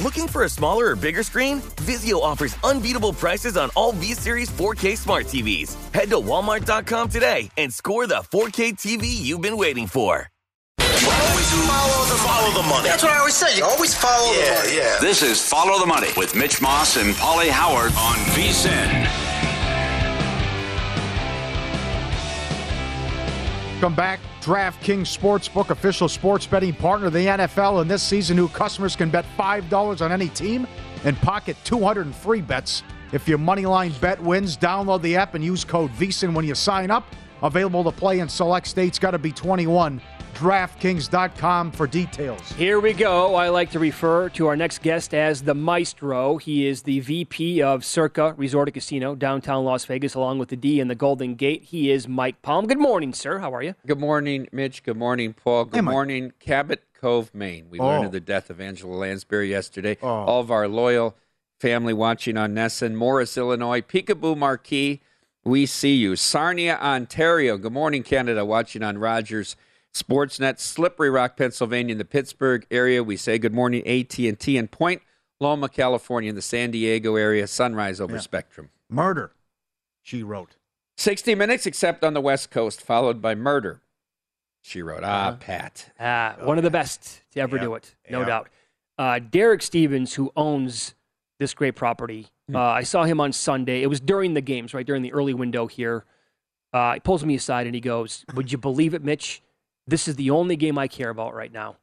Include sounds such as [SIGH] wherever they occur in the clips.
Looking for a smaller or bigger screen? Vizio offers unbeatable prices on all V Series 4K smart TVs. Head to Walmart.com today and score the 4K TV you've been waiting for. Always follow the, follow the money. That's what I always say. You always follow yeah, the money. Yeah. This is Follow the Money with Mitch Moss and Pauly Howard on VSIN. Come back. DraftKings Sportsbook, official sports betting partner of the NFL. And this season, new customers can bet $5 on any team and pocket 200 in free bets. If your moneyline bet wins, download the app and use code VSIN when you sign up. Available to play in select states. Got to be 21. DraftKings.com for details. Here we go. I like to refer to our next guest as the Maestro. He is the VP of Circa Resort and Casino, downtown Las Vegas, along with the D and the Golden Gate. He is Mike Palm. Good morning, sir. How are you? Good morning, Mitch. Good morning, Paul. Good Hey, morning, Cabot Cove, Maine. We Oh. learned of the death of Angela Lansbury yesterday. Oh. All of our loyal family watching on Nesson, Morris, Illinois, Peekaboo Marquee. We see you. Sarnia, Ontario. Good morning, Canada. Watching on Rogers Sportsnet, Slippery Rock, Pennsylvania, in the Pittsburgh area. We say good morning, AT&T, and Point Loma, California, in the San Diego area. Sunrise over Yeah. Spectrum. Murder, she wrote. 60 minutes, except on the West Coast, followed by murder. She wrote, ah, Pat. Ah, one of the best to ever Yeah. do it, no Yeah. doubt. Uh, Derek Stevens, who owns this great property, uh, I saw him on Sunday. It was during the games, right during the early window here. Uh, he pulls me aside and he goes, "Would you believe it, Mitch? This is the only game I care about right now."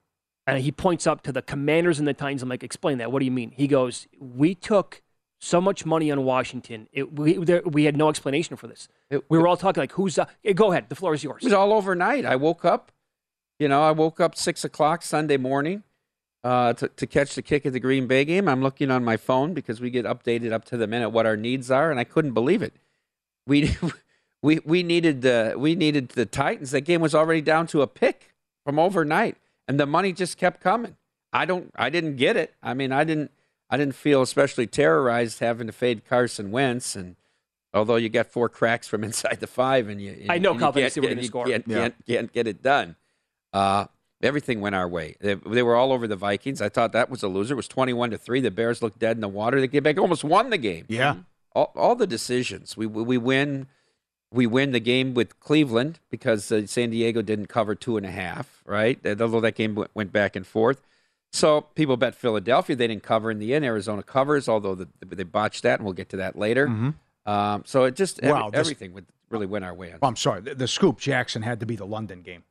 And he points up to the Commanders and the Titans. I'm like, "Explain that. What do you mean?" He goes, "We took." So much money on Washington. It, we, there, we had no explanation for this. It- we were all talking like, "Who's?" Uh, go ahead. The floor is yours. It was all overnight. I woke up, you know, I woke up six o'clock Sunday morning uh, to, to catch the kick of the Green Bay game. I'm looking on my phone because we get updated up to the minute what our needs are, and I couldn't believe it. We [LAUGHS] we we needed the we needed the Titans. That game was already down to a pick from overnight, and the money just kept coming. I don't I didn't get it. I mean, I didn't I didn't feel especially terrorized having to fade Carson Wentz and. Although you got four cracks from [LAUGHS] inside the five, and you, and I know no and you confidence can't- they were gonna you score. Can't, Yeah. can't, can't get it done. Uh, everything went our way. They, they were all over the Vikings. I thought that was a loser. It was twenty-one to three. The Bears looked dead in the water. They came back, almost won the game. Yeah. All, all the decisions. We we win. We win the game with Cleveland because uh, San Diego didn't cover two and a half. Right, although that game went, went back and forth. So people bet Philadelphia. They didn't cover in the end. Arizona covers, although the, they botched that, and we'll get to that later. Um, so it just every- Wow, this- everything would really went our way. Oh, I'm sorry. The, the scoop Jackson had to be the London game.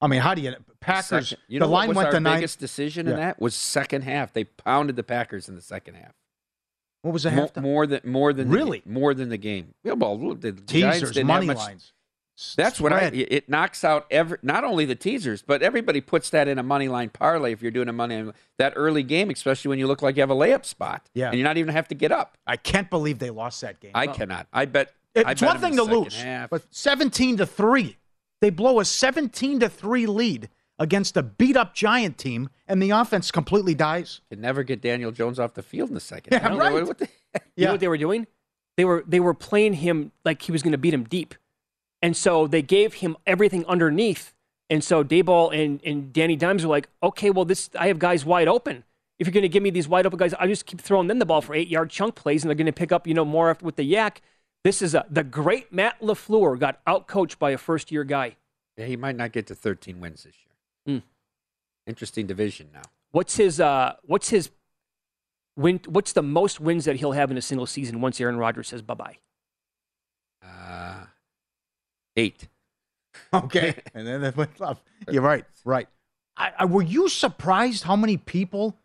I mean, how do you Packers? Second- you the know what line was went our to nine. biggest decision in Yeah. that was second half. They pounded the Packers in the second half. What was the More, halftime? more than more than the Really? game- more than the game. Yeah, well, the Teasers, money much, lines. That's what I. It knocks out every not only the teasers, but everybody puts that in a money line parlay if you're doing a money that early game, especially when you look like you have a layup spot. Yeah. and you're not even have to get up. I can't believe they lost that game. I cannot. I bet. I It's bet one thing to lose, half. but 17 to 3. They blow a 17 to 3 lead against a beat up Giant team, and the offense completely dies. Can never get Daniel Jones off the field in the second. Yeah, half. right. What- what the- [LAUGHS] You know what they were doing? They were they were playing him like he was going to beat him deep, and so they gave him everything underneath. And so Daboll and and Danny Dimes were like, okay, well this I have guys wide open. If you're going to give me these wide open guys, I just keep throwing them the ball for eight yard chunk plays, and they're going to pick up you know more after with the yak. This is a, the great Matt Lafleur got outcoached by a first year guy. yeah, he might not get to 13 wins this year. Hmm. Interesting division now. What's his uh what's his win? What's the most wins that he'll have in a single season once Aaron Rodgers says bye bye? Uh, eight. [LAUGHS] Okay. and then they went up. [LAUGHS] You're right. Right. I, I, were you surprised how many people,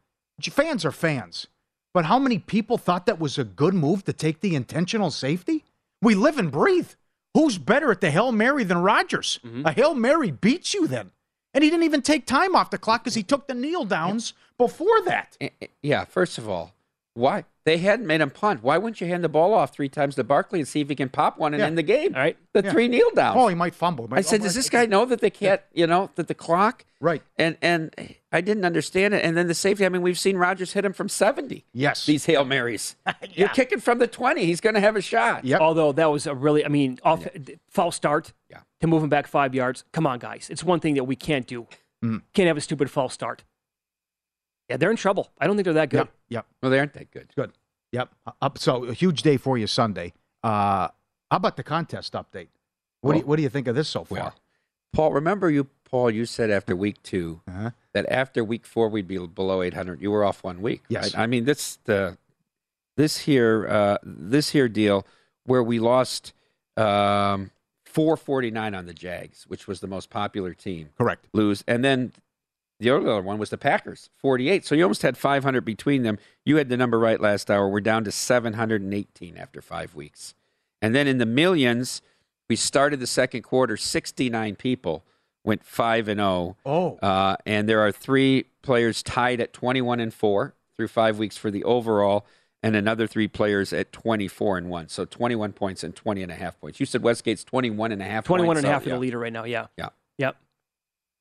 fans are fans, but how many people thought that was a good move to take the intentional safety? We live and breathe. Who's better at the Hail Mary than Rodgers? A Hail Mary beats you then. And he didn't even take time off the clock because he took the kneel downs before that. Yeah, first of all, why they hadn't made him punt? Why wouldn't you hand the ball off three times to Barkley and see if he can pop one and Yeah. end the game? All right. The Yeah. three kneel downs. Oh, he might fumble. He might- I said, does this guy know that they can't, you know, that the clock? Right. And and I didn't understand it. And then the safety. I mean, we've seen Rodgers hit him from seventy. Yes. These hail marys. [LAUGHS] You're kicking from the twenty. He's going to have a shot. Yep. Although that was a really, I mean, off false start Yeah. to move him back five yards. Come on, guys. It's one thing that we can't do. Mm. Can't have a stupid false start. Yeah, they're in trouble. I don't think they're that good. Yep. Yep. Well, they aren't that good. Good. Yep. Up. So a huge day for you Sunday. Uh, how about the contest update? What, do, you, what do you think of this so far? Well, Paul, remember you, Paul? You said after week 2 Uh-huh. that after week four we'd be below eight hundred. You were off one week. Yes. right? I mean, this the this here uh, this here deal where we lost um, four forty nine on the Jags, which was the most popular team. Correct. lose. And then the other one was the Packers, 48. So you almost had 500 between them. You had the number right last hour. We're down to 718 after five weeks. And then in the millions, we started the second quarter, 69 people went 5 and 0. Oh. Uh, and there are three players tied at 21 and 4 through five weeks for the overall, and another three players at 24 and 1. So 21 points and 20 and a half points. You said Westgate's 21 and a half 21 points. and a half so, for yeah. the leader right now. Yeah. Yeah. Yep.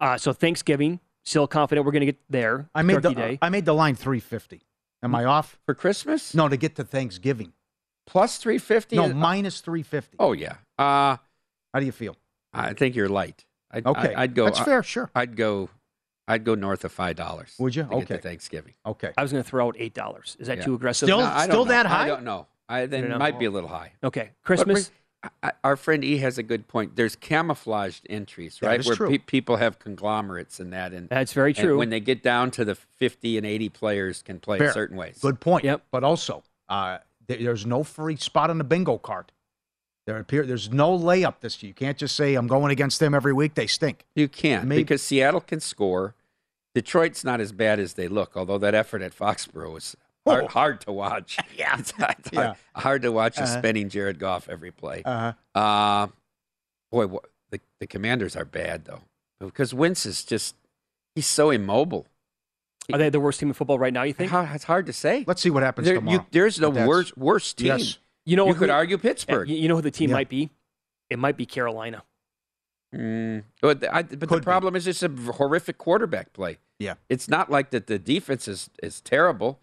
Uh, so Thanksgiving, still confident we're going to get there. I made Turkey the Day. I made the line 350. Am I off? For Christmas? No, to get to Thanksgiving. Plus 350? No, minus 350. Oh yeah. Uh How do you feel? I think you're light. I'd, Okay. I, would go. That's fair, sure. I'd go. I'd go north of five dollars. Would you? To get to Okay. Thanksgiving. Okay. I was going to throw out eight dollars. Is that Yeah. too aggressive? Still- No, I don't still know. that I high? don't know. I then it it might be a little high. Okay. But Christmas. we- I- our friend E has a good point. There's camouflaged entries, That right? is Where true. pe- people have conglomerates and that, and That's very and true. when they get down to the 50 and 80 players can play Fair. certain ways. Good point. Yep. But also, uh, there- there's no free spot on the bingo card. There appear there's no layup this year. You can't just say I'm going against them every week. They stink. You can't Maybe- because Seattle can score. Detroit's not as bad as they look, although that effort at Foxborough was hard, Oh. hard to watch. [LAUGHS] Yeah. it's, hard, Yeah. hard to watch Uh-huh. a spinning Jared Goff every play. Uh-huh. Uh, boy, wha- the the Commanders are bad though because Wentz is just he's so immobile. Are they the worst team in football right now? You think? It's hard to say. Let's see what happens There- you- tomorrow. there's no But that's- worse worse team. Yes. You know you who- could argue uh, Pittsburgh. You you know who the team Yeah. might be? It might be Carolina. Mm, but the, I, but the Could be. problem is it's a horrific quarterback play. Yeah. It's not like that the defense is, is terrible.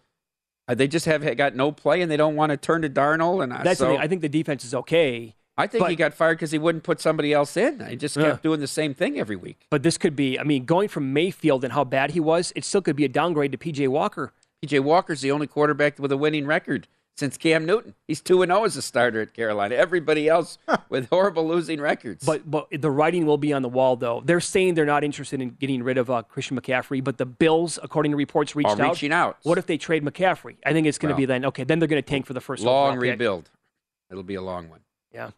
Uh, they just have got no play and they don't want to turn to Darnold. And I, That's the so thing. I think the defense is okay, I think but- he got fired because he wouldn't put somebody else in. He just kept Yeah. doing the same thing every week. but this could be. I mean, going from Mayfield and how bad he was, it still could be a downgrade to PJ Walker. PJ Walker's the only quarterback with a winning record since Cam Newton. He's 2 and 0 as a starter at Carolina. Everybody else [LAUGHS] with horrible losing records. But but the writing will be on the wall, though. They're saying they're not interested in getting rid of uh, Christian McCaffrey, but the Bills, according to reports, reached Are out. reaching out. What if they trade McCaffrey? I think it's going to Well, be then. Okay, then they're going to tank for the first long overall pick. rebuild. It'll be a long one. Yeah.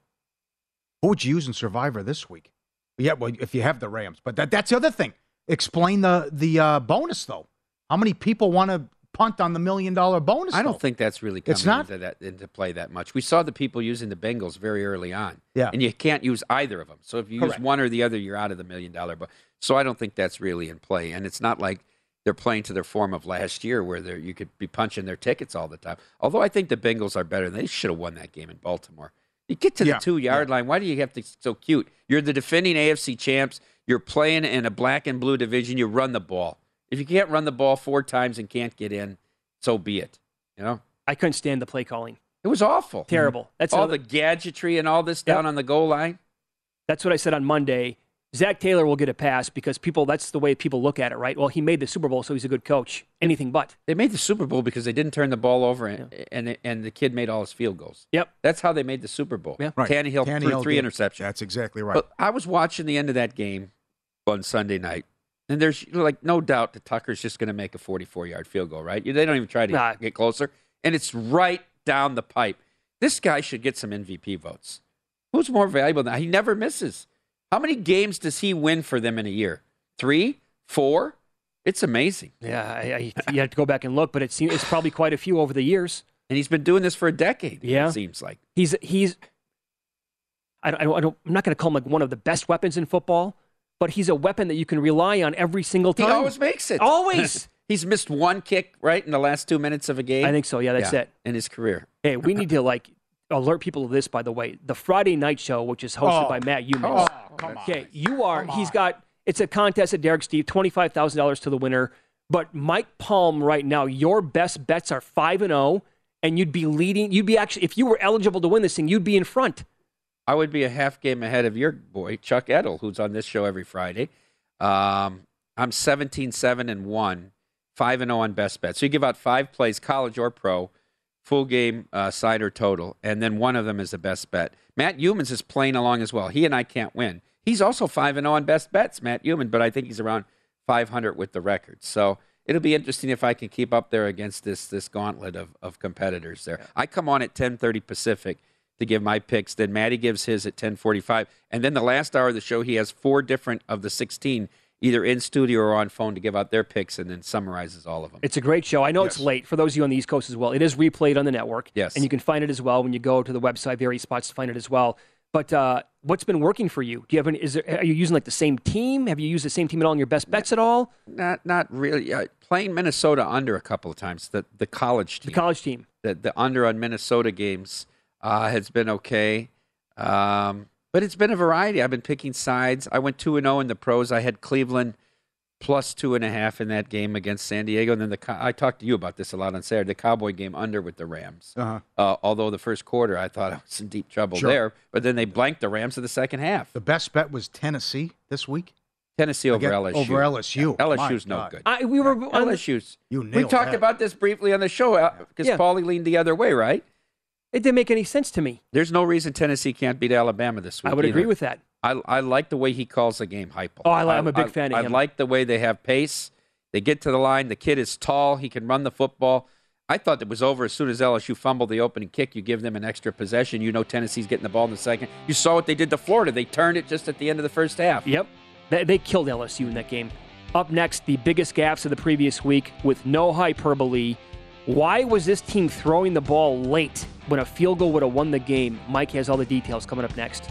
Who would you use in Survivor this week? Yeah, well, if you have the Rams, but that, that's the other thing. Explain the the uh, bonus though. How many people want to punt on the million dollar bonus. I don't though. think that's really coming It's not? into that into play that much. We saw the people using the Bengals very early on. Yeah. And you can't use either of them. So if you Correct. use one or the other, you're out of the million dollar. But so I don't think that's really in play. And it's not like they're playing to their form of last year where they're you could be punching their tickets all the time. Although I think the Bengals are better. They should have won that game in Baltimore. You get to the Yeah, two yard line. Why do you have to so cute? You're the defending AFC champs. You're playing in a black and blue division. You run the ball. If you can't run the ball four times and can't get in, so be it. You know, I couldn't stand the play calling. it was awful. Terrible. Mm-hmm. That's all another- the gadgetry and all this Yep. down on the goal line. That's what I said on Monday. Zac Taylor will get a pass because people. That's the way people look at it, right? Well, he made the Super Bowl, so he's a good coach. Anything but. They made the Super Bowl because they didn't turn the ball over, and and, and the kid made all his field goals. Yep. That's how they made the Super Bowl. Yeah. Right. Tannehill, threw three did. interceptions. That's exactly right. But I was watching the end of that game on Sunday night, and there's like no doubt that Tucker's just going to make a 44 yard field goal, right? They don't even try to Nah. get closer, and it's right down the pipe. This guy should get some MVP votes. Who's more valuable than he never misses? How many games does he win for them in a year? Three, four? It's amazing. Yeah, I, I, you have to go back and look, but it seems it's probably quite a few over the years. And he's been doing this for a decade. Yeah. it seems like. He's he's. I I don't, I don't, I'm not going to call him like one of the best weapons in football, but he's a weapon that you can rely on every single time. He always makes it. Always. [LAUGHS] He's missed one kick right in the last two minutes of a game. I think so. Yeah, that's it. In his career. Hey, we need to like alert people of this. By the way, the Friday night show, which is hosted Oh. by Matt Youmans. Oh, come on. Okay, you are. He's got. It's a contest at Derek Steve, twenty five thousand dollars to the winner. But Mike Palm, right now, your best bets are five and zero, and you'd be leading. You'd be actually, if you were eligible to win this thing, you'd be in front. I would be a half game ahead of your boy, Chuck Edel, who's on this show every Friday. Um, I'm 17 7 and 1, 5 and 0 on best bet. So you give out five plays, college or pro, full game uh, side or total, and then one of them is the best bet. Matt Youmans is playing along as well. He and I can't win. He's also 5 and 0 on best bets, Matt Human, but I think he's around 500 with the record. So it'll be interesting if I can keep up there against this this gauntlet of, of competitors there. I come on at 10:30 Pacific to give my picks. Then Maddie gives his at 10:45, and then the last hour of the show, he has four different of the 16 either in studio or on phone to give out their picks, and then summarizes all of them. It's a great show. I know it's late for those of you on the East Coast as well. It is replayed on the network. Yes. And you can find it as well when you go to the website, various spots to find it as well. But uh, what's been working for you? Do you have any? Is there, are you using like the same team? Have you used the same team at all in your best bets at all? Not not really. Uh, playing Minnesota under a couple of times. The the college team. The college team. the the under on Minnesota games uh, has been okay, um, but it's been a variety. I've been picking sides. I went two and zero in the pros. I had Cleveland plus two and a half in that game against San Diego, and then the I talked to you about this a lot on Saturday. The Cowboy game under with the Rams. Uh-huh. Uh, although the first quarter I thought I was in deep trouble Sure. there, but then they blanked the Rams in the second half. the best bet was Tennessee this week. Tennessee over Again, LSU. Over LSU. LSU's My no God. good. I, we were on the, LSU's. You We talked that. about this briefly on the show because Yeah. Paulie leaned the other way, right? It didn't make any sense to me. There's no reason Tennessee can't beat Alabama this week. I would agree with that. I, I like the way he calls the game hype. Oh, I, I'm a big fan of him. I like the way they have pace. They get to the line. The kid is tall. He can run the football. I thought it was over as soon as LSU fumbled the opening kick. You give them an extra possession. You know Tennessee's getting the ball in the second. You saw what they did to Florida. They turned it just at the end of the first half. Yep. They, they killed LSU in that game. Up next, the biggest gaps of the previous week with no hyperbole. Why was this team throwing the ball late when a field goal would have won the game? Mike has all the details coming up next.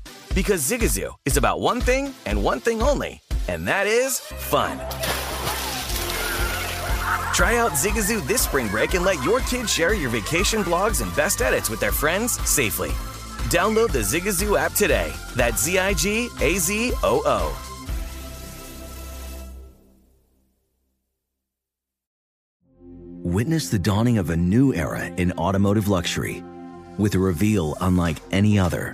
Because Zigazoo is about one thing and one thing only, and that is fun. Try out Zigazoo this spring break and let your kids share your vacation blogs and best edits with their friends safely. Download the Zigazoo app today. That's Z I G A Z O O. Witness the dawning of a new era in automotive luxury with a reveal unlike any other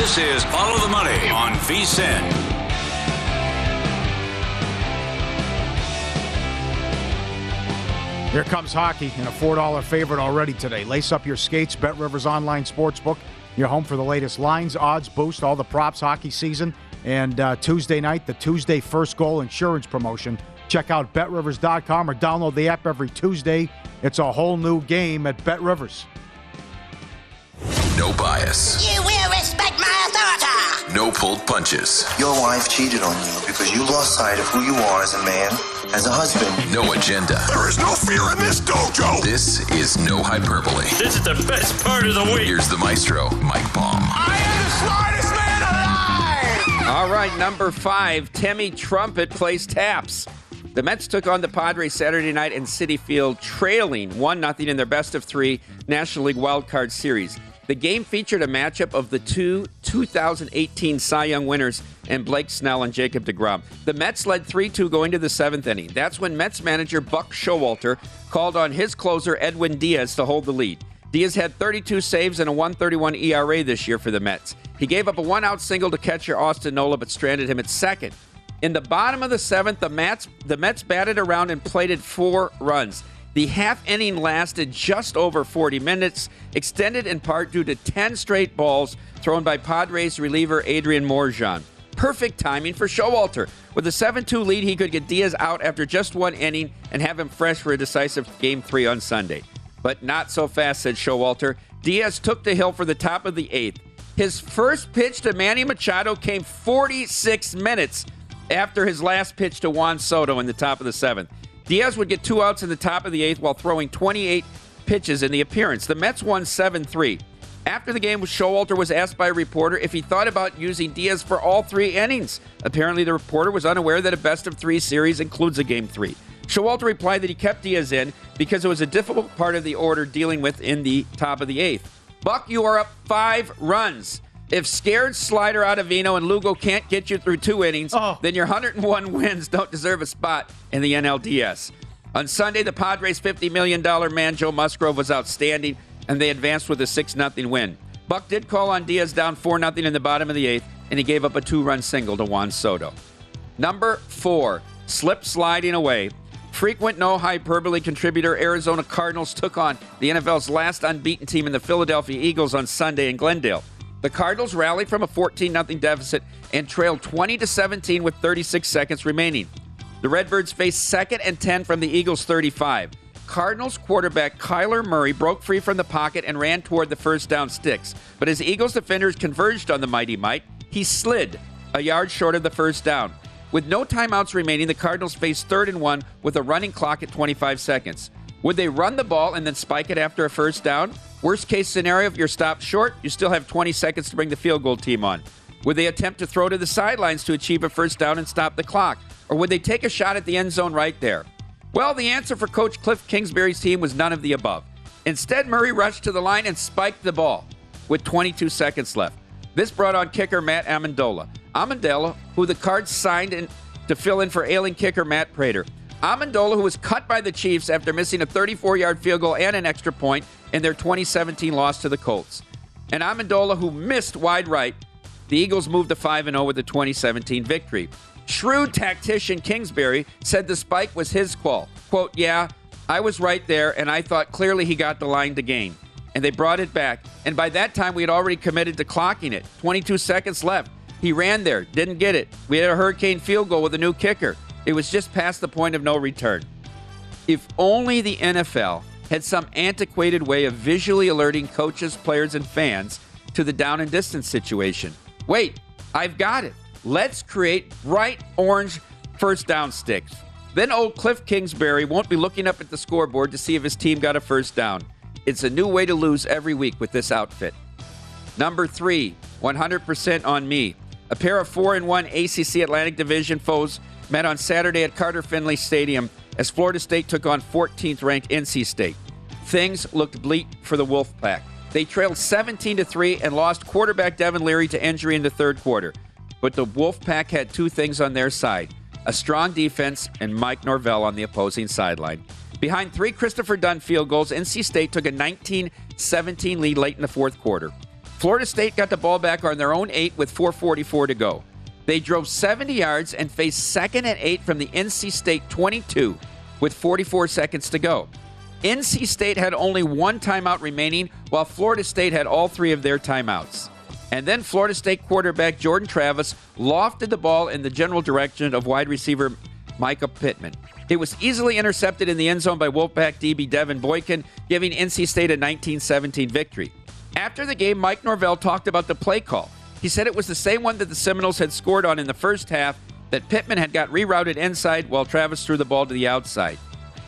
This is Follow the Money on VSIN. Here comes hockey and a $4 favorite already today. Lace up your skates, Bet Rivers Online Sportsbook. Your home for the latest lines, odds, boost, all the props hockey season. And uh, Tuesday night, the Tuesday first goal insurance promotion. Check out betrivers.com or download the app every Tuesday. It's a whole new game at Bet Rivers. No bias. You will respect my authority. No pulled punches. Your wife cheated on you because you lost sight of who you are as a man, as a husband. No agenda. There is no fear in this dojo. This is no hyperbole. This is the best part of the week. Here's the maestro, Mike Palm. I am the smartest man alive. All right, number five, Timmy Trumpet plays taps. The Mets took on the Padres Saturday night in Citi Field, trailing 1 0 in their best of three National League wildcard series. The game featured a matchup of the two 2018 Cy Young winners and Blake Snell and Jacob DeGrom. The Mets led 3 2 going to the seventh inning. That's when Mets manager Buck Showalter called on his closer Edwin Diaz to hold the lead. Diaz had 32 saves and a 131 ERA this year for the Mets. He gave up a one out single to catcher Austin Nola, but stranded him at second. In the bottom of the seventh, the Mets, the Mets batted around and plated four runs. The half inning lasted just over 40 minutes, extended in part due to 10 straight balls thrown by Padres reliever Adrian Morejon. Perfect timing for Showalter. With a 7 2 lead, he could get Diaz out after just one inning and have him fresh for a decisive Game 3 on Sunday. But not so fast, said Showalter. Diaz took the hill for the top of the eighth. His first pitch to Manny Machado came 46 minutes after his last pitch to Juan Soto in the top of the seventh. Diaz would get two outs in the top of the eighth while throwing 28 pitches in the appearance. The Mets won 7 3. After the game, Showalter was asked by a reporter if he thought about using Diaz for all three innings. Apparently, the reporter was unaware that a best of three series includes a game three. Showalter replied that he kept Diaz in because it was a difficult part of the order dealing with in the top of the eighth. Buck, you are up five runs. If scared Slider Ottavino and Lugo can't get you through two innings, oh. then your 101 [LAUGHS] wins don't deserve a spot in the NLDS. On Sunday, the Padres' $50 million man Joe Musgrove was outstanding, and they advanced with a 6 0 win. Buck did call on Diaz down 4 0 in the bottom of the eighth, and he gave up a two run single to Juan Soto. Number four, slip sliding away. Frequent no hyperbole contributor Arizona Cardinals took on the NFL's last unbeaten team in the Philadelphia Eagles on Sunday in Glendale. The Cardinals rallied from a 14 0 deficit and trailed 20 17 with 36 seconds remaining. The Redbirds faced second and 10 from the Eagles' 35. Cardinals quarterback Kyler Murray broke free from the pocket and ran toward the first down sticks. But as Eagles defenders converged on the mighty Mite, he slid a yard short of the first down. With no timeouts remaining, the Cardinals faced third and one with a running clock at 25 seconds. Would they run the ball and then spike it after a first down? Worst case scenario, if you're stopped short, you still have 20 seconds to bring the field goal team on. Would they attempt to throw to the sidelines to achieve a first down and stop the clock? Or would they take a shot at the end zone right there? Well, the answer for Coach Cliff Kingsbury's team was none of the above. Instead, Murray rushed to the line and spiked the ball with 22 seconds left. This brought on kicker Matt Ammendola. Ammendola, who the Cards signed in to fill in for ailing kicker Matt Prater. Ammendola, who was cut by the Chiefs after missing a 34 yard field goal and an extra point in their 2017 loss to the Colts. And Ammendola, who missed wide right, the Eagles moved to 5 0 with the 2017 victory. Shrewd tactician Kingsbury said the spike was his call. Quote, Yeah, I was right there, and I thought clearly he got the line to gain. And they brought it back. And by that time, we had already committed to clocking it. 22 seconds left. He ran there, didn't get it. We had a hurricane field goal with a new kicker. It was just past the point of no return. If only the NFL had some antiquated way of visually alerting coaches, players, and fans to the down and distance situation. Wait, I've got it. Let's create bright orange first down sticks. Then old Cliff Kingsbury won't be looking up at the scoreboard to see if his team got a first down. It's a new way to lose every week with this outfit. Number three, 100% on me. A pair of 4 and 1 ACC Atlantic Division foes met on Saturday at Carter Finley Stadium as Florida State took on 14th ranked NC State. Things looked bleak for the Wolfpack. They trailed 17 to 3 and lost quarterback Devin Leary to injury in the third quarter. But the Wolfpack had two things on their side a strong defense and Mike Norvell on the opposing sideline. Behind three Christopher Dunn field goals, NC State took a 19 17 lead late in the fourth quarter. Florida State got the ball back on their own eight with 4.44 to go. They drove 70 yards and faced second and eight from the NC State 22 with 44 seconds to go. NC State had only one timeout remaining, while Florida State had all three of their timeouts. And then Florida State quarterback Jordan Travis lofted the ball in the general direction of wide receiver Mycah Pittman. It was easily intercepted in the end zone by Wolfpack DB Devan Boykin, giving NC State a 19 17 victory. After the game, Mike Norvell talked about the play call. He said it was the same one that the Seminoles had scored on in the first half, that Pittman had got rerouted inside while Travis threw the ball to the outside.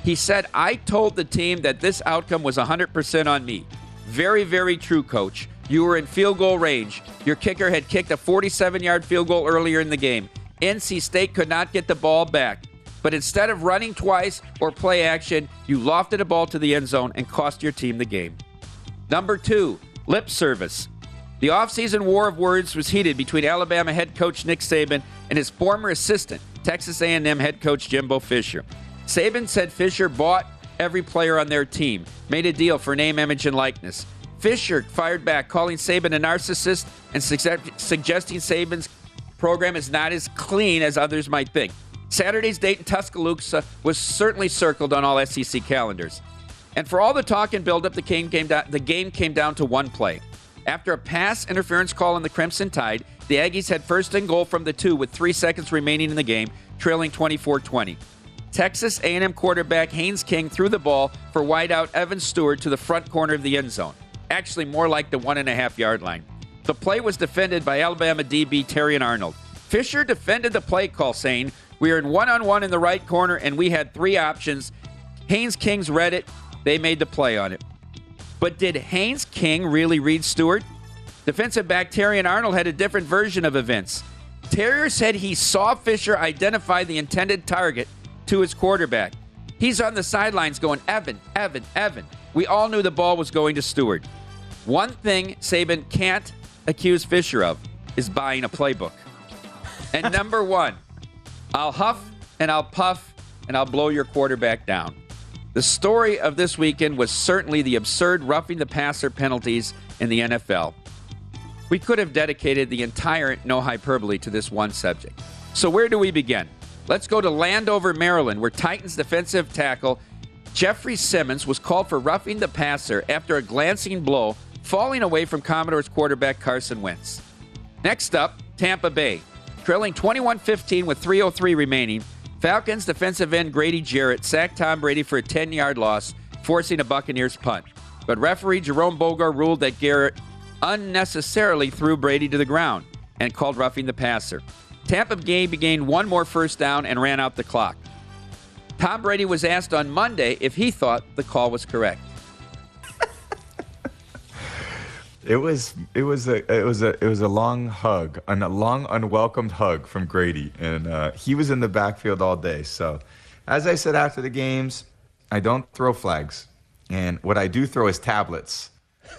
He said, I told the team that this outcome was 100% on me. Very, very true, coach. You were in field goal range. Your kicker had kicked a 47 yard field goal earlier in the game. NC State could not get the ball back. But instead of running twice or play action, you lofted a ball to the end zone and cost your team the game. Number two, lip service. The offseason war of words was heated between Alabama head coach Nick Saban and his former assistant, Texas A&M head coach Jimbo Fisher. Saban said Fisher bought every player on their team, made a deal for name, image, and likeness. Fisher fired back, calling Saban a narcissist and suggesting Saban's program is not as clean as others might think. Saturday's date in Tuscaloosa was certainly circled on all SEC calendars. And for all the talk and build-up, the game came down, the game came down to one play. After a pass interference call on the Crimson Tide, the Aggies had first and goal from the two with three seconds remaining in the game, trailing 24-20. Texas A&M quarterback Haynes King threw the ball for wideout Evan Stewart to the front corner of the end zone, actually more like the one and a half yard line. The play was defended by Alabama DB Terrion Arnold. Fisher defended the play call, saying, We are in one on one in the right corner and we had three options. Haynes Kings read it, they made the play on it. But did Haynes King really read Stewart? Defensive back Terrion Arnold had a different version of events. Terrion said he saw Fisher identify the intended target to his quarterback. He's on the sidelines going, Evan, Evan, Evan. We all knew the ball was going to Stewart. One thing Saban can't accuse Fisher of is buying a playbook. And number one, I'll huff and I'll puff and I'll blow your quarterback down. The story of this weekend was certainly the absurd roughing the passer penalties in the NFL. We could have dedicated the entire no hyperbole to this one subject. So, where do we begin? Let's go to Landover, Maryland, where Titans defensive tackle Jeffrey Simmons was called for roughing the passer after a glancing blow, falling away from Commanders quarterback Carson Wentz. Next up, Tampa Bay. Trailing 21 15 with 3.03 remaining, Falcons defensive end Grady Jarrett sacked Tom Brady for a 10 yard loss, forcing a Buccaneers punt. But referee Jerome Boger ruled that Jarrett unnecessarily threw Brady to the ground and called roughing the passer. Tampa Bay gained one more first down and ran out the clock. Tom Brady was asked on Monday if he thought the call was correct. It was it was a it was a it was a long hug, a long unwelcomed hug from Grady, and uh, he was in the backfield all day. So, as I said after the games, I don't throw flags, and what I do throw is tablets,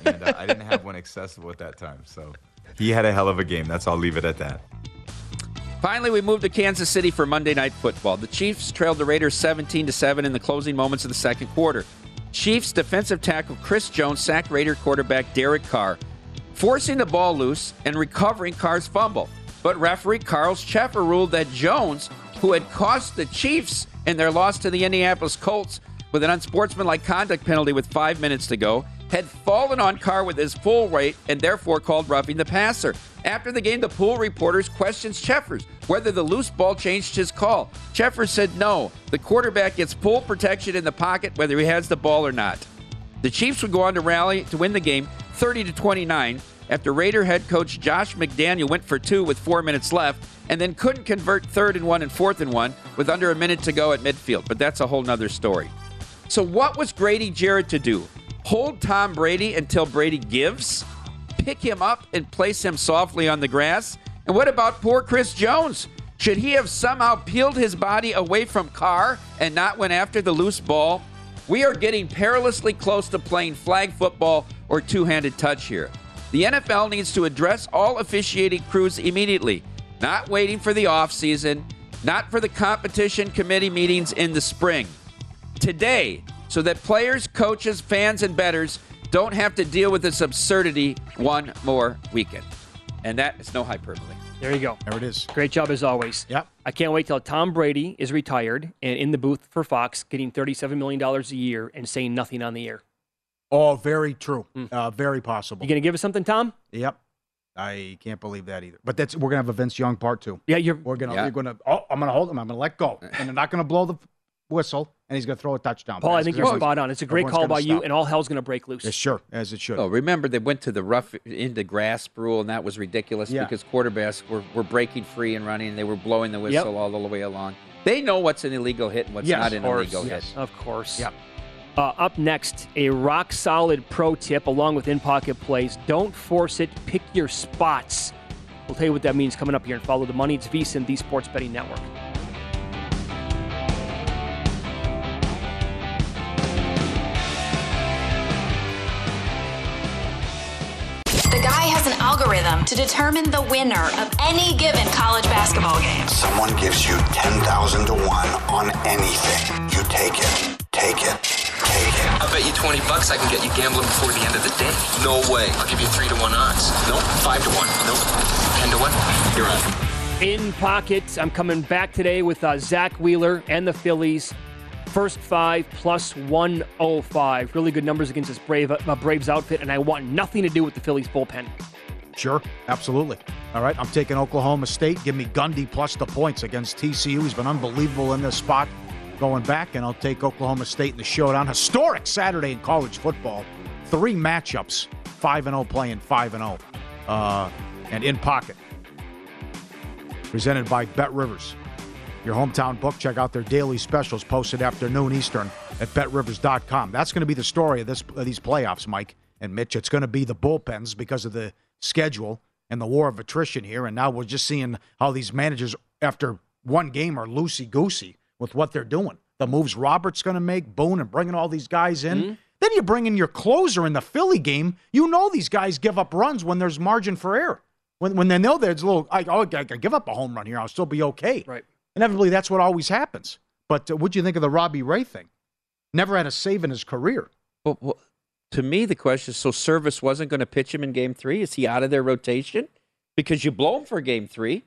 and uh, I didn't have one accessible at that time. So, he had a hell of a game. That's I'll leave it at that. Finally, we moved to Kansas City for Monday Night Football. The Chiefs trailed the Raiders 17 to 7 in the closing moments of the second quarter. Chiefs defensive tackle Chris Jones sacked Raider quarterback Derek Carr, forcing the ball loose and recovering Carr's fumble. But referee Carl Cheffers ruled that Jones, who had cost the Chiefs in their loss to the Indianapolis Colts with an unsportsmanlike conduct penalty with five minutes to go, had fallen on Carr with his full weight and therefore called roughing the passer. After the game, the pool reporters questioned Cheffers whether the loose ball changed his call. Cheffers said no. The quarterback gets full protection in the pocket whether he has the ball or not. The Chiefs would go on to rally to win the game 30 to 29 after Raider head coach Josh McDaniel went for two with four minutes left and then couldn't convert third and one and fourth and one with under a minute to go at midfield. But that's a whole nother story. So, what was Grady Jarrett to do? hold Tom Brady until Brady gives, pick him up and place him softly on the grass? And what about poor Chris Jones? Should he have somehow peeled his body away from Carr and not went after the loose ball? We are getting perilously close to playing flag football or two handed touch here. The NFL needs to address all officiating crews immediately, not waiting for the offseason, not for the competition committee meetings in the spring. Today, so that players, coaches, fans, and betters don't have to deal with this absurdity one more weekend. And that is no hyperbole. There you go. There it is. Great job as always. Yep. I can't wait till Tom Brady is retired and in the booth for Fox, getting $37 million a year and saying nothing on the air. Oh, very true. Uh, very possible. You going to give us something, Tom? Yep. I can't believe that either. But that's we're gonna have a Vince Young part two. Yeah, you're. We're gonna. Yeah. You're gonna. Oh, I'm gonna hold him. I'm gonna let go, [LAUGHS] and they're not gonna blow the whistle, and he's gonna throw a touchdown. Paul, I think you're spot on. It's a great call gonna by you, and all hell's going to break loose. Yes, sure, as it should. Oh, remember they went to the rough into grasp rule, and that was ridiculous Yeah. because quarterbacks were, were breaking free and running, and they were blowing the Yep. whistle all the way along. They know what's an illegal hit and what's Yes, not of an course. illegal Yes, hit. Of course. Yep. Uh, up next, a rock solid pro tip along with in pocket plays. Don't force it, pick your spots. We'll tell you what that means coming up here and follow the money. It's VSIN, the Sports Betting Network. To determine the winner of any given college basketball game. Someone gives you 10,000 to 1 on anything. You take it. Take it. Take it. I bet you 20 bucks I can get you gambling before the end of the day. No way. I'll give you 3 to 1 odds. Nope. 5 to 1. Nope. 10 to 1. You're on. In pocket, I'm coming back today with uh, Zack Wheeler and the Phillies. First five plus 105. Really good numbers against this Brave, uh, Braves outfit, and I want nothing to do with the Phillies bullpen. Sure, absolutely. All right, I'm taking Oklahoma State. Give me Gundy plus the points against TCU. He's been unbelievable in this spot going back, and I'll take Oklahoma State in the showdown. Historic Saturday in college football. Three matchups, 5 0 playing 5 0. Uh, and in pocket. Presented by Bet Rivers. Your hometown book. Check out their daily specials posted after noon Eastern at betrivers.com. That's going to be the story of this of these playoffs, Mike and Mitch. It's going to be the bullpens because of the schedule and the war of attrition here. And now we're just seeing how these managers, after one game, are loosey goosey with what they're doing. The moves Robert's going to make, Boone, and bringing all these guys in. Then you bring in your closer in the Philly game. You know these guys give up runs when there's margin for error. When, when they know there's a little, I, oh, I, I give up a home run here, I'll still be okay. Right. Inevitably, that's what always happens. But uh, what do you think of the Robbie Ray thing? Never had a save in his career. Well, well, to me, the question is so Servais wasn't going to pitch him in game three? Is he out of their rotation? Because you blow him for game three.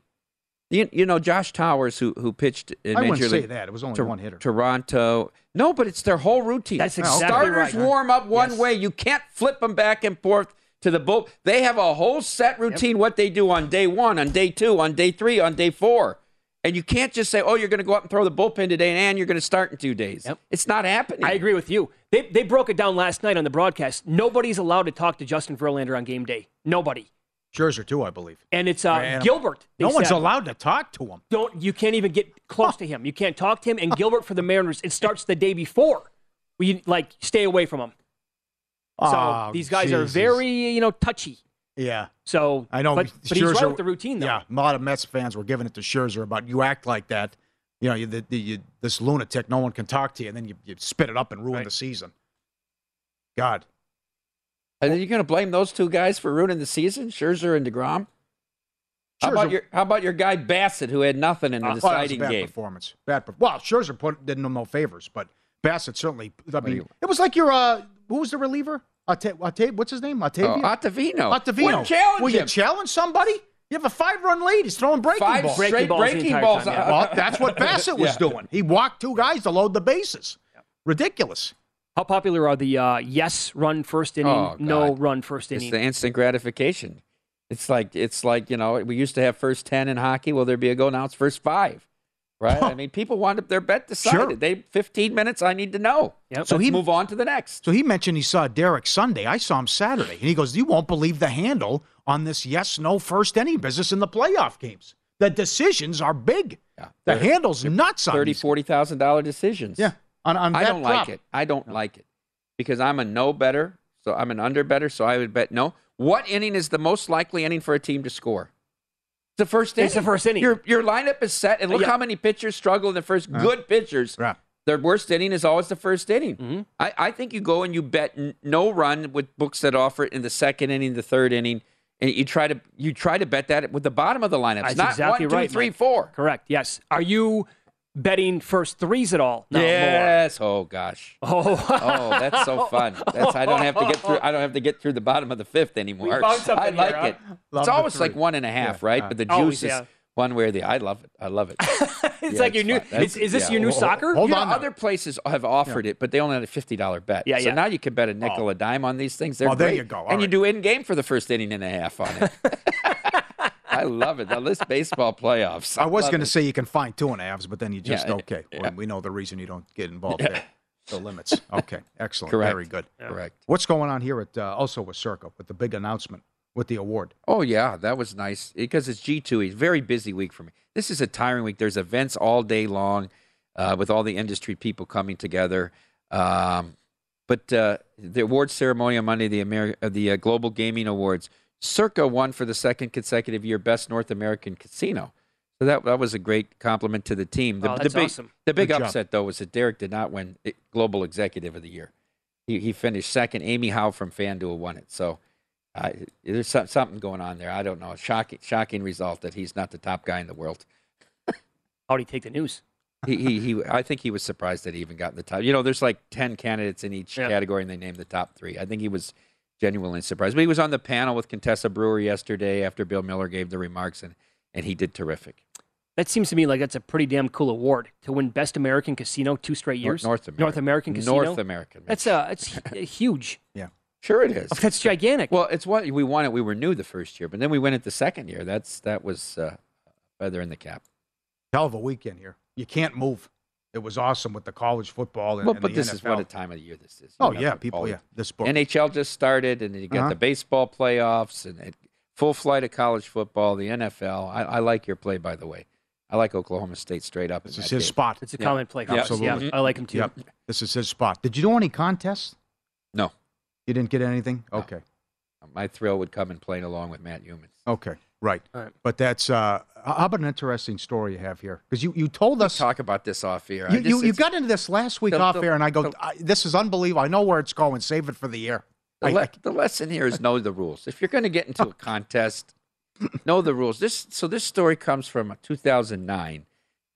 You, you know Josh Towers, who who pitched in I Major wouldn't say League that. It was only Tor- one hitter. Toronto. No, but it's their whole routine. That's exactly right. Starters right. warm up one Yes. way. You can't flip them back and forth to the bull. They have a whole set routine. What they do on day one, on day two, on day three, on day four. And you can't just say, "Oh, you're going to go up and throw the bullpen today, and you're going to start in two days." It's not happening. I agree with you. They, they broke it down last night on the broadcast. Nobody's allowed to talk to Justin Verlander on game day. Nobody. Scherzer too, I believe. And it's uh, Gilbert. No one's said. allowed to talk to him. Don't you can't even get close to him. You can't talk to him. And Gilbert for the Mariners, it starts the day before. We like stay away from him. So Oh, these guys are very you know touchy. Yeah. So I know, but, but but he's right with the routine though. Yeah, a lot of Mets fans were giving it to Scherzer about you act like that. You know, you, the, the, you, this lunatic, no one can talk to you, and then you, you spit it up and ruin the season. God. And then you're going to blame those two guys for ruining the season, Scherzer and Degrom. How Scherzer- about your How about your guy Bassitt, who had nothing in the Uh, well, was a deciding bad game? performance. Bad. Per- well, Scherzer put, did him no favors, but Bassitt certainly. I mean, you- it was like your uh, who was the reliever? Ate, Ate, what's his name? Octavio? Oh, Ottavino. Ottavino. Wouldn't challenge Will you him. challenge somebody? You have a five-run lead. He's throwing breaking Five balls. straight Breaking balls breaking balls. time, yeah. Well, that's what Bassitt was [LAUGHS] Yeah. doing. He walked two guys to load the bases. Ridiculous. How popular are the uh, yes run first inning, Oh, no run first inning? It's the instant gratification. It's like it's like you know we used to have first ten in hockey. Will there be a go now? It's first five, right? I mean, people want up their bet decided. Sure. They fifteen minutes. I need to know. Yep. So Let's he- move on to the next. So he mentioned he saw Derek Sunday. I saw him Saturday. And he goes, You won't believe the handle on this yes no first inning business in the playoff games. The decisions are big. The They're- handle's nuts on Thirty, these- forty thousand dollar decisions. Yeah. On, on I don't prop. like it. I don't like it because I'm a no better. So I'm an under better. So I would bet no. What inning is the most likely inning for a team to score? The first inning. It's the first inning. Your your lineup is set, and look Yeah. how many pitchers struggle in the first. Uh, Good pitchers. Right. Their worst inning is always the first inning. Mm-hmm. I, I think you go and you bet n- no run with books that offer it in the second inning, the third inning, and you try to you try to bet that with the bottom of the lineups, That's not exactly one, two, right, three, four. Correct. Yes. Are you betting first threes at all? No, yes. Oh gosh. Oh. Oh, that's so fun. That's I don't have to get through. I don't have to get through the bottom of the fifth anymore. We found something I like here, it. Love it's the always like one and a half, Yeah, right? yeah. But the Always, juice is yeah. one way or the. I love it. I love it. [LAUGHS] it's Yeah, like your new. Is, is this yeah. your new Hold- soccer? hold you on know, other places have offered it, but they only had a fifty dollar bet. Yeah, so yeah. now you can bet a nickel, oh. a dime on these things. They're Oh, there you go. All and you do in game for the first inning and a half on it. [LAUGHS] I love it. Now this baseball playoffs. I was going to say you can find two and a halves, but then you just, Yeah, okay. yeah. well, we know the reason you don't get [LAUGHS] involved there. The limits. Okay. Excellent. Correct. Very good. Correct. What's going on here at uh, also with Circa with the big announcement with the award? Oh yeah, that was nice because it's G two. Very busy week for me. This is a tiring week. There's events all day long, uh, with all the industry people coming together. Um, but uh, the award ceremony on Monday, the Ameri- uh, the uh, Global Gaming Awards, Circa won for the second consecutive year Best North American Casino. So that that was a great compliment to the team. The, Oh, the that's big, awesome. The big Good job. upset though was that Derek did not win Global Executive of the Year. He, he finished second. Amy Howe from FanDuel won it. So uh, there's some, something going on there. I don't know. Shocking, shocking result that he's not the top guy in the world. How do he take the news? He, he, he, I think he was surprised that he even got in the top. You know, there's like 10 candidates in each Yeah. category, and they named the top three. I think he was genuinely surprised. But he was on the panel with Contessa Brewer yesterday after Bill Miller gave the remarks, and, and he did terrific. That seems to me like that's a pretty damn cool award to win Best American Casino two straight years. North American. North American Casino. North American. That's uh, it's [LAUGHS] huge. Yeah. Sure, it is. [LAUGHS] That's gigantic. Well, it's what we won it. We were new the first year, but then we win it the second year. That's that was uh, feather in the cap. Hell of a weekend here. You can't move. It was awesome with the college football and, Well, and but the this NFL. is what a time of the year this is. Oh, You have yeah, people, college- yeah, this book. NHL just started, and then you got Uh-huh. the baseball playoffs and it, full flight of college football, the NFL. I, I like your play, by the way. I like Oklahoma State straight up. in This is his game. spot. It's a Yeah. common play. Yeah. Absolutely. Yeah, I like him too. Yep. This is his spot. Did you do any contests? No, You didn't get anything? Okay. my thrill would come in playing along with Matt Youmans. Okay. Right. Right. But that's uh how about an interesting story you have here? Because you, you told us Talk about this off here. I you, just- you, you got into this last week The- off the- air, and I go, the- I, "This is unbelievable. I know where it's going. Save it for the air." The, I- le- the lesson here is know the rules. If you're going to get into a contest, know the rules. This so this story comes from 2009,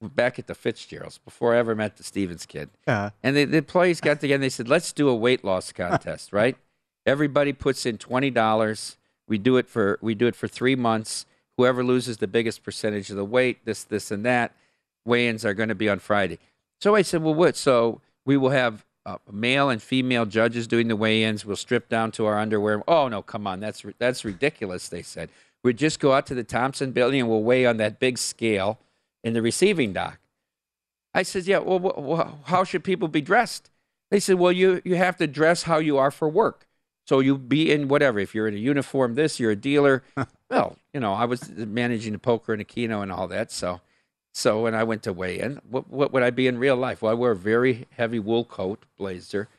back at the Fitzgeralds, before I ever met the Stevens kid. Yeah. And the, the employees got together and they said, "Let's do a weight loss contest, right? Everybody puts in twenty dollars. We do it for we do it for three months. whoever loses the biggest percentage of the weight, this, this, and that, weigh-ins are going to be on Friday. So I said, well, what? So we will have uh, male and female judges doing the weigh-ins. We'll strip down to our underwear. Oh no, come on, that's that's ridiculous. They said we'd just go out to the Thompson Building and we'll weigh on that big scale in the receiving dock. I said, yeah. Well, wh- how should people be dressed? They said, well, you you have to dress how you are for work. So you be in whatever. If you're in a uniform, this you're a dealer. [LAUGHS] well, you know, I was managing the poker and a keno and all that. So, so when I went to weigh in, what, what would I be in real life? Well, I wear a very heavy wool coat, blazer,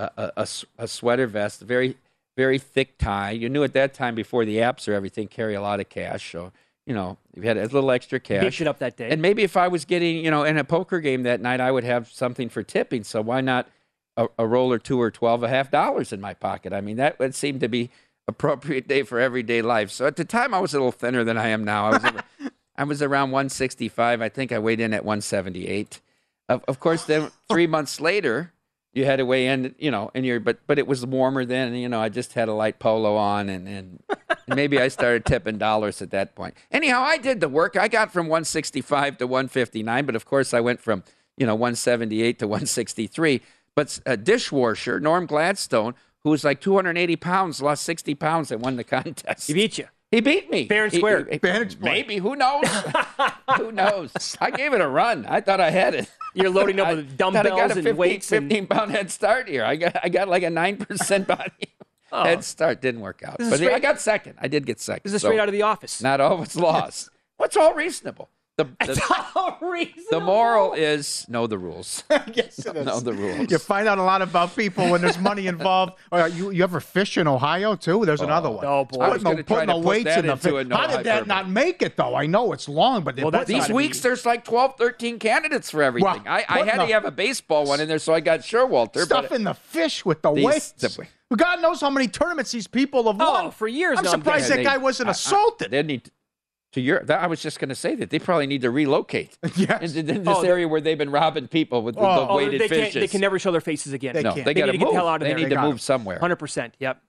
a a sweater vest, a very very thick tie. You knew at that time before the apps or everything carry a lot of cash. So you know, if you had a little extra cash. Beefed it up that day. And maybe if I was getting, you know, in a poker game that night, I would have something for tipping. So why not a, a roll or two or twelve a half and a half dollars in my pocket? I mean, that would seem to be appropriate day for everyday life. So at the time, I was a little thinner than I am now. I was, ar- [LAUGHS] I was around 165. I think I weighed in at 178. Of, of course, then [LAUGHS] three months later, you had to weigh in, you know, and you're, but but it was warmer then. and, You know, I just had a light polo on, and and maybe I started tipping dollars at that point. Anyhow, I did the work. I got from 165 to 159, but of course, I went from you know 178 to 163. But a dishwasher, Norm Gladstone, who was like 280 pounds, lost 60 pounds and won the [LAUGHS] contest. He beat you. He beat me. Fair and square. He- square. he- maybe. Who knows? [LAUGHS] who knows? I gave it a run. I thought I had it. [LAUGHS] You're loading up I with thought I got dumbbells a and 15, weights and- 15 pound head start here. I got I got like a nine percent body oh. head start. Didn't work out, but straight- I got second. I did get second. This is So straight out of the office. Not all always lost. What's all reasonable? The, [LAUGHS] the, [LAUGHS] the moral is know the rules. [LAUGHS] yes, it is. Know the rules. You find out a lot about people when there's money involved. Or uh, you, you ever fish in Ohio too? There's another one. Oh, boy. I was Putting the, try putting to the put weights that in the into fish. a no How did that not make it though? I know it's long, but Well, These weeks, be- there's like 12, 13 candidates for everything. Well, I, I putting had to have a baseball one in there, so I got Showalter. stuff but in the fish with the These- weights. the- God knows how many tournaments these people have Oh, won. for years I'm now, I'm surprised that they- guy wasn't I- I- assaulted. They need to Europe. That, I was just going to say that they probably need to relocate [LAUGHS] Yes. in, in this Oh, area where they've been robbing people with the, Oh. the Oh, weighted they, fishes. they can never show their faces again. They no, can't. they, They got need to to get the hell out of they there. need They to gotta. move somewhere. 100%. Yep.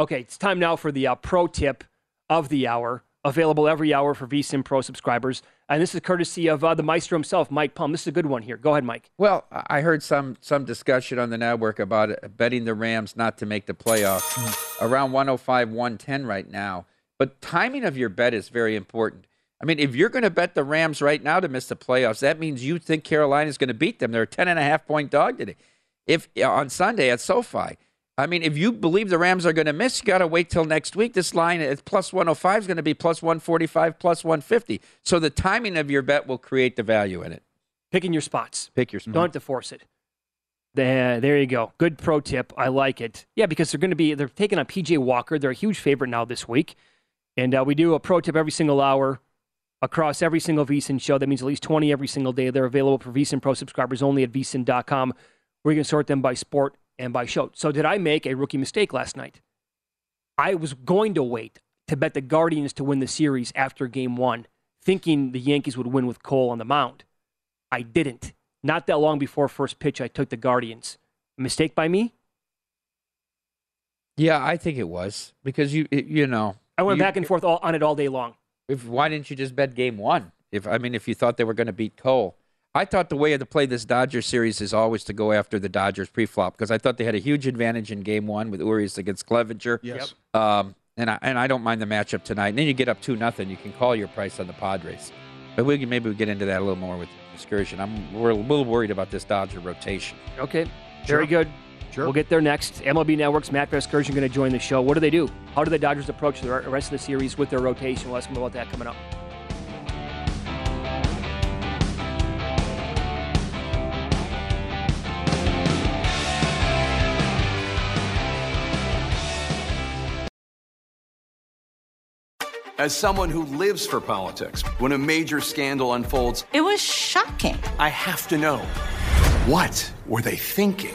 Okay, it's time now for the uh, pro tip of the hour, available every hour for VSIN Pro subscribers. And this is courtesy of uh, the maestro himself, Mike Palm. This is a good one here. Go ahead, Mike. Well, I heard some some discussion on the network about betting the Rams not to make the playoffs. Hmm. Around 105, 110 right now. But timing of your bet is very important. I mean, if you're going to bet the Rams right now to miss the playoffs, that means you think Carolina is going to beat them. They're a 10 and a half point dog today. If on Sunday at SoFi. I mean, if you believe the Rams are going to miss, you got to wait till next week. This line at plus 105 is going to be plus 145, plus 150. So the timing of your bet will create the value in it. Picking your spots. Pick your spots. Don't have to force it. There, there you go. Good pro tip. I like it. Yeah, because they're going to be they're taking on PJ Walker. They're a huge favorite now this week, and uh, we do a pro tip every single hour across every single VSIN show. That means at least twenty every single day. They're available for VSIN Pro subscribers only at VSIN.com, where you can sort them by sport and by show. So, did I make a rookie mistake last night? I was going to wait to bet the Guardians to win the series after Game One, thinking the Yankees would win with Cole on the mound. I didn't. Not that long before first pitch, I took the Guardians. A mistake by me? Yeah, I think it was because you it- you know I went you- back and forth all, on it all day long. If why didn't you just bet game one? If I mean, if you thought they were going to beat Cole, I thought the way to play this Dodgers series is always to go after the Dodgers pre-flop because I thought they had a huge advantage in game one with Urias against Clevinger. Yes. Um, and I and I don't mind the matchup tonight. And then you get up two nothing, you can call your price on the Padres. But we can, maybe we get into that a little more with Vasgersian. I'm we're a little worried about this Dodger rotation. Okay, very good. Sure. We'll get there next. MLB Network's Matt Vasgersian going to join the show. What do they do? How do the Dodgers approach the rest of the series with their rotation? We'll ask him about that coming up. As someone who lives for politics, when a major scandal unfolds, It was shocking. I have to know what were they thinking?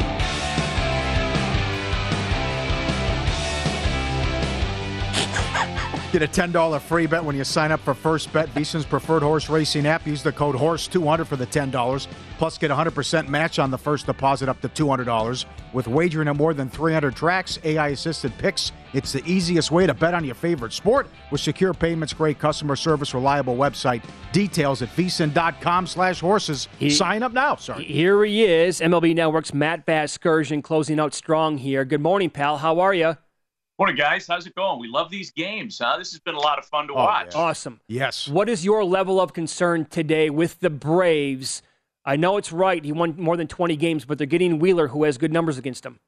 Get a $10 free bet when you sign up for First Bet, VSIN's preferred horse racing app. Use the code HORSE200 for the $10. Plus, get 100% match on the first deposit up to $200. With wagering at more than 300 tracks, AI assisted picks, it's the easiest way to bet on your favorite sport with secure payments, great customer service, reliable website. Details at vsin.com slash horses. Sign up now. Sorry. Here he is, MLB Network's Matt Vasgersian closing out strong here. Good morning, pal. How are you? Morning, guys. How's it going? We love these games, huh? This has been a lot of fun to Oh, watch. Awesome. Yes. What is your level of concern today with the Braves? I know it's right. He won more than 20 games, but they're getting Wheeler, who has good numbers against him.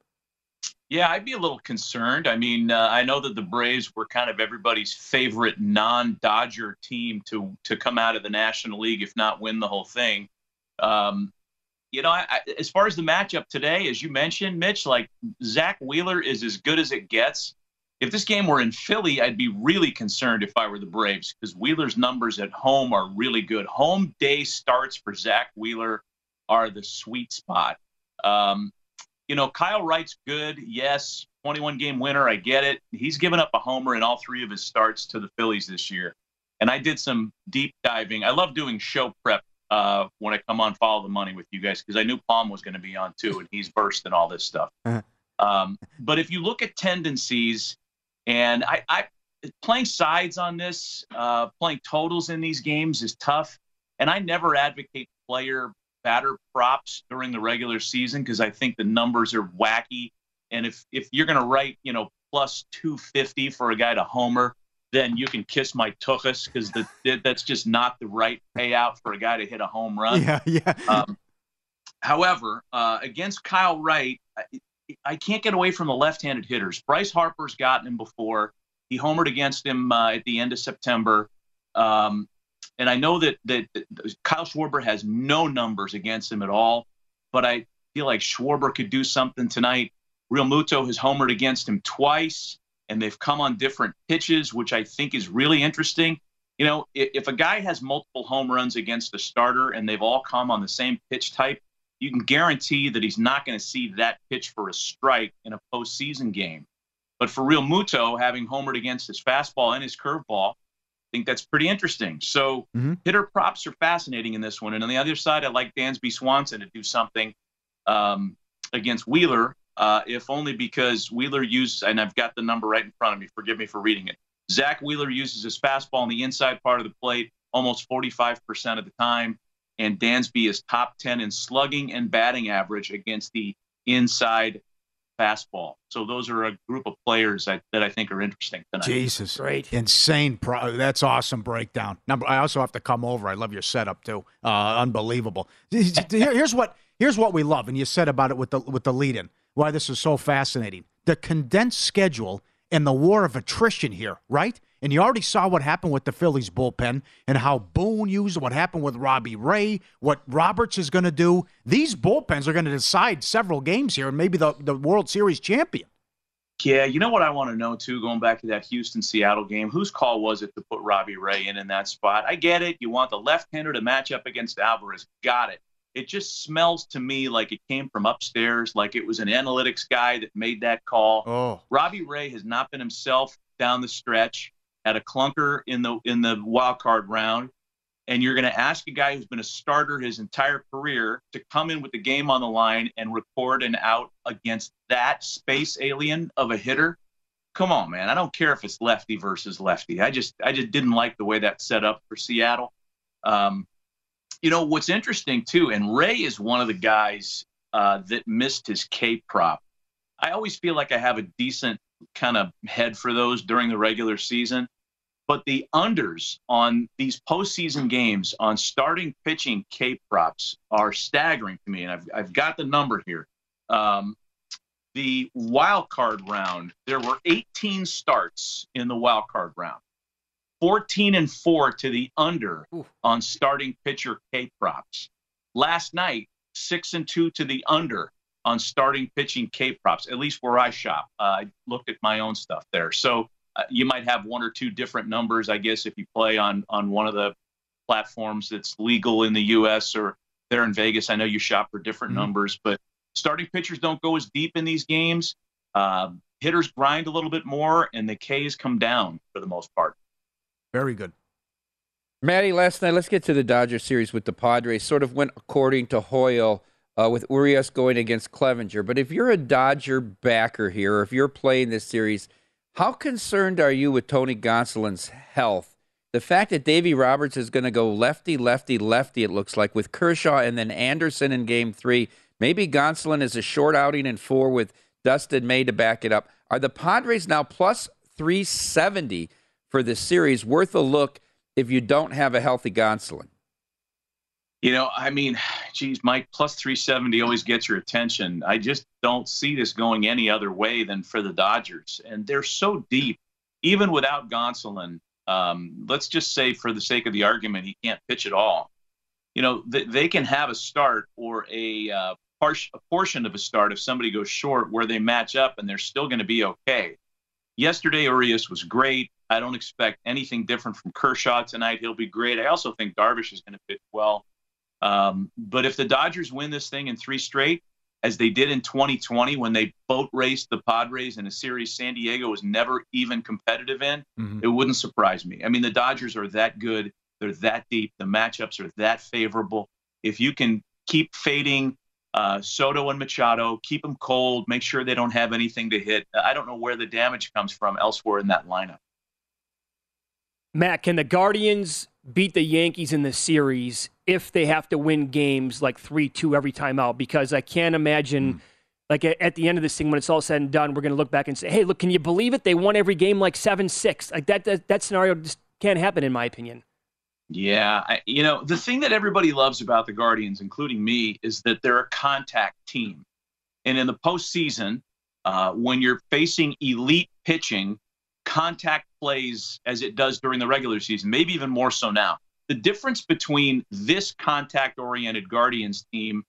Yeah, I'd be a little concerned. I mean, uh, I know that the Braves were kind of everybody's favorite non-Dodger team to to come out of the National League, if not win the whole thing. Um, you know, I, I, as far as the matchup today, as you mentioned, Mitch, like Zack Wheeler is as good as it gets. If this game were in Philly, I'd be really concerned if I were the Braves because Wheeler's numbers at home are really good. Home day starts for Zack Wheeler are the sweet spot. Um, you know, Kyle Wright's good. Yes, 21 game winner. I get it. He's given up a homer in all three of his starts to the Phillies this year. And I did some deep diving. I love doing show prep uh, when I come on Follow the Money with you guys because I knew Palm was going to be on too, and he's versed in all this stuff. Um, but if you look at tendencies, and I, I playing sides on this, uh, playing totals in these games is tough. And I never advocate player batter props during the regular season because I think the numbers are wacky. And if if you're going to write, you know, plus 250 for a guy to homer, then you can kiss my tuchus because that's just not the right payout for a guy to hit a home run. Yeah, yeah. Um, however, uh, against Kyle Wright, I, can't get away from the left-handed hitters. Bryce Harper's gotten him before. He homered against him uh, at the end of September. Um, and I know that, that that Kyle Schwarber has no numbers against him at all, but I feel like Schwarber could do something tonight. Realmuto has homered against him twice, and they've come on different pitches, which I think is really interesting. You know, if, if a guy has multiple home runs against a starter and they've all come on the same pitch type, you can guarantee that he's not going to see that pitch for a strike in a postseason game. But for Realmuto, having homered against his fastball and his curveball, I think that's pretty interesting. So Mm-hmm. hitter props are fascinating in this one. And on the other side, I like Dansby Swanson to do something um, against Wheeler, uh, if only because Wheeler uses, and I've got the number right in front of me. Forgive me for reading it. Zack Wheeler uses his fastball on the inside part of the plate almost 45% of the time. And Dansby is top 10 in slugging and batting average against the inside fastball. So those are a group of players that, that I think are interesting tonight. Jesus, great, insane. Pro- that's awesome breakdown. Number, I also have to come over. I love your setup too. Uh, unbelievable. [LAUGHS] Here's what here's what we love, and you said about it with the with the lead in. Why this is so fascinating. The condensed schedule and the war of attrition here, right? And you already saw what happened with the Phillies bullpen and how Boone used what happened with Robbie Ray, what Roberts is going to do. These bullpens are going to decide several games here and maybe the, the World Series champion. Yeah, you know what I want to know too, going back to that Houston Seattle game, whose call was it to put Robbie Ray in in that spot? I get it. You want the left-hander to match up against Alvarez. Got it. It just smells to me like it came from upstairs, like it was an analytics guy that made that call. Oh. Robbie Ray has not been himself down the stretch. Had a clunker in the in the wild card round, and you're going to ask a guy who's been a starter his entire career to come in with the game on the line and record an out against that space alien of a hitter. Come on, man. I don't care if it's lefty versus lefty. I just I just didn't like the way that set up for Seattle. Um, you know what's interesting too, and Ray is one of the guys uh, that missed his K prop. I always feel like I have a decent kind of head for those during the regular season. But the unders on these postseason games on starting pitching K props are staggering to me. And I've, I've got the number here. Um, the wild card round, there were 18 starts in the wild card round, 14 and 4 to the under on starting pitcher K props. Last night, 6 and 2 to the under on starting pitching K props, at least where I shop. Uh, I looked at my own stuff there. So uh, you might have one or two different numbers, I guess, if you play on on one of the platforms that's legal in the U.S. or there in Vegas. I know you shop for different numbers, but starting pitchers don't go as deep in these games. Uh, hitters grind a little bit more, and the Ks come down for the most part. Very good. Maddie, last night, let's get to the Dodger series with the Padres. Sort of went according to Hoyle uh, with Urias going against Clevinger. But if you're a Dodger backer here, or if you're playing this series, how concerned are you with Tony Gonsolin's health? The fact that Davy Roberts is going to go lefty, lefty, lefty, it looks like, with Kershaw and then Anderson in game three. Maybe Gonsolin is a short outing in four with Dustin May to back it up. Are the Padres now plus 370 for this series worth a look if you don't have a healthy Gonsolin? You know, I mean, [SIGHS] geez, Mike, plus 370 always gets your attention. I just don't see this going any other way than for the Dodgers. And they're so deep, even without Gonsolin. Um, let's just say, for the sake of the argument, he can't pitch at all. You know, th- they can have a start or a, uh, a portion of a start if somebody goes short where they match up and they're still going to be okay. Yesterday, Urias was great. I don't expect anything different from Kershaw tonight. He'll be great. I also think Darvish is going to pitch well. Um, but if the Dodgers win this thing in three straight, as they did in 2020 when they boat raced the Padres in a series San Diego was never even competitive in, it wouldn't surprise me. I mean, the Dodgers are that good. They're that deep. The matchups are that favorable. If you can keep fading uh, Soto and Machado, keep them cold, make sure they don't have anything to hit. I don't know where the damage comes from elsewhere in that lineup. Matt, can the Guardians beat the Yankees in the series if they have to win games like 3 2 every time out? Because I can't imagine, like, at, at the end of this thing, when it's all said and done, we're going to look back and say, hey, look, can you believe it? They won every game like 7 6. Like, that, that, that scenario just can't happen, in my opinion. Yeah, I, you know, the thing that everybody loves about the Guardians, including me, is that they're a contact team. And in the postseason, uh, when you're facing elite pitching, contact plays as it does during the regular season, maybe even more so now. The difference between this contact oriented Guardians team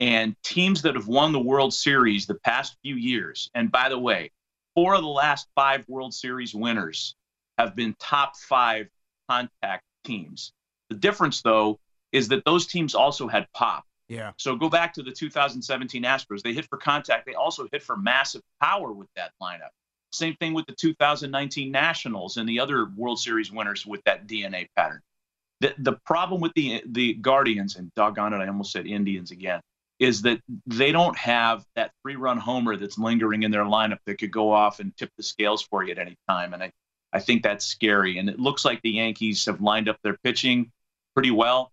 and teams that have won the World Series the past few years, and by the way, four of the last five World Series winners have been top five contact teams. The difference, though, is that those teams also had pop. Yeah. So go back to the 2017 Astros. They hit for contact. They also hit for massive power with that lineup. Same thing with the 2019 Nationals and the other World Series winners with that DNA pattern. The, the problem with the the Guardians and doggone it, I almost said Indians again, is that they don't have that three run homer that's lingering in their lineup that could go off and tip the scales for you at any time. And I, I think that's scary. And it looks like the Yankees have lined up their pitching pretty well.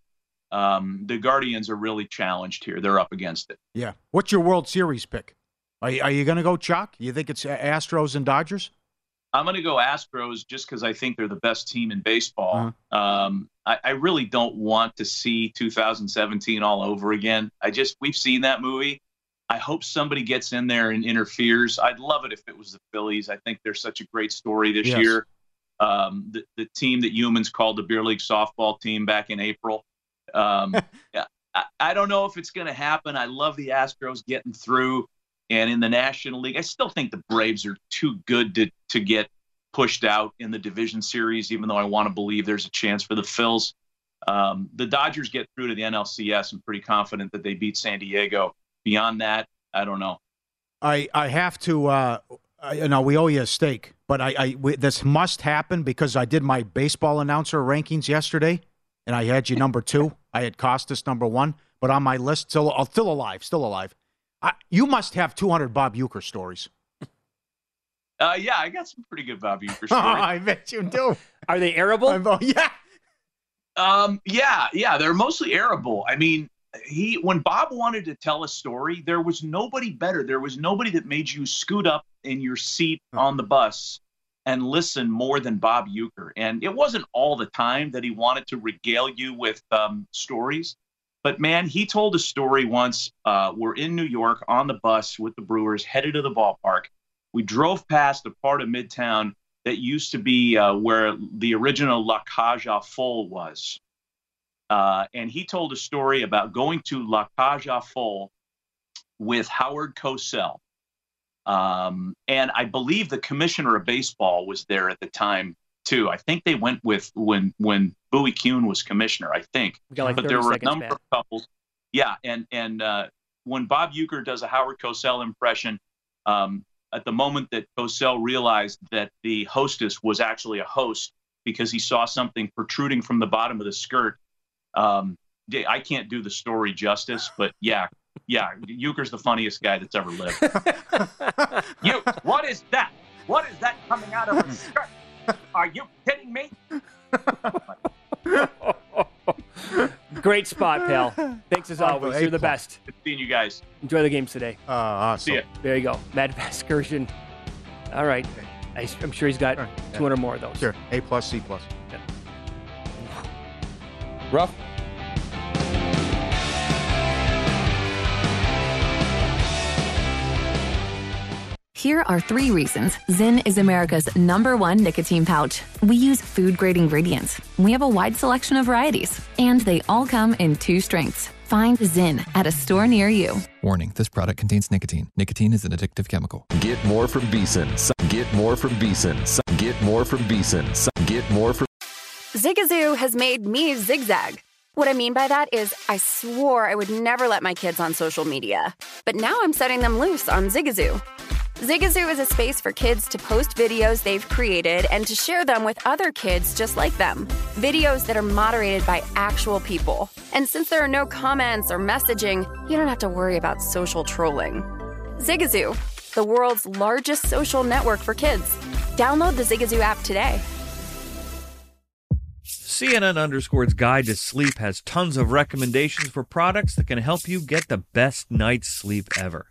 Um, the Guardians are really challenged here. They're up against it. Yeah. What's your World Series pick? Are, you- are you going to go Chuck? You think it's Astros and Dodgers? I'm going to go Astros just because I think they're the best team in baseball. Um, I, I really don't want to see 2017 all over again. I just we've seen that movie. I hope somebody gets in there and interferes. I'd love it if it was the Phillies. I think they're such a great story this Yes. year. Um, the, the team that Youmans called the beer league softball team back in April. Um, [LAUGHS] yeah, I, I don't know if it's going to happen. I love the Astros getting through. And in the National League, I still think the Braves are too good to, to get pushed out in the division series, even though I want to believe there's a chance for the Phils. Um, the Dodgers get through to the NLCS. I'm pretty confident that they beat San Diego. Beyond that, I don't know. I I have to. Uh, I, you know, we owe you a steak, but I, I we, this must happen because I did my baseball announcer rankings yesterday, and I had you number two. I had Costas number one, but on my list, still uh, still alive, still alive. I, you must have 200 Bob Uecker stories. [LAUGHS] Uh, yeah, I got some pretty good Bob Uecker [LAUGHS] stories. I bet you do. Are they arable? yeah. Um, yeah, yeah, they're mostly arable. I mean, he when Bob wanted to tell a story, there was nobody better. There was nobody that made you scoot up in your seat on the bus and listen more than Bob Uecker. And it wasn't all the time that he wanted to regale you with um, stories. But man, he told a story once. Uh, we're in New York on the bus with the Brewers, headed to the ballpark. We drove past a part of Midtown that used to be uh, where the original La aux Folles was. Uh, and he told a story about going to La aux Folles with Howard Cosell. Um, and I believe the commissioner of baseball was there at the time too. I think they went with when when Bowie Kuhn was commissioner. I think, like but there were a number Matt. of couples. Yeah, and and uh, when Bob Uecker does a Howard Cosell impression, um, at the moment that Cosell realized that the hostess was actually a host because he saw something protruding from the bottom of the skirt. Um, I can't do the story justice, but yeah, yeah, Uecker's the funniest guy that's ever lived. [LAUGHS] you, what is that? What is that coming out of a skirt? Are you kidding me? [LAUGHS] Great spot, pal. Thanks as always. You're the best. Good seeing you guys. Enjoy the games today. Uh, awesome. See ya. There you go. Matt Vasgersian. All right. I, am sure he's got 200 more of those. Sure. A plus, C plus. Yeah. Rough. Here are three reasons Zyn is America's number one nicotine pouch. We use food grade ingredients. We have a wide selection of varieties, and they all come in two strengths. Find Zyn at a store near you. Warning this product contains nicotine. Nicotine is an addictive chemical. Get more from VSIN. Get more from VSIN. Get more from VSIN. Get more from Zigazoo has made me zigzag. What I mean by that is, I swore I would never let my kids on social media. But now I'm setting them loose on Zigazoo. Zigazoo is a space for kids to post videos they've created and to share them with other kids just like them. Videos that are moderated by actual people. And since there are no comments or messaging, you don't have to worry about social trolling. Zigazoo, the world's largest social network for kids. Download the Zigazoo app today. CNN Underscore's Guide to Sleep has tons of recommendations for products that can help you get the best night's sleep ever.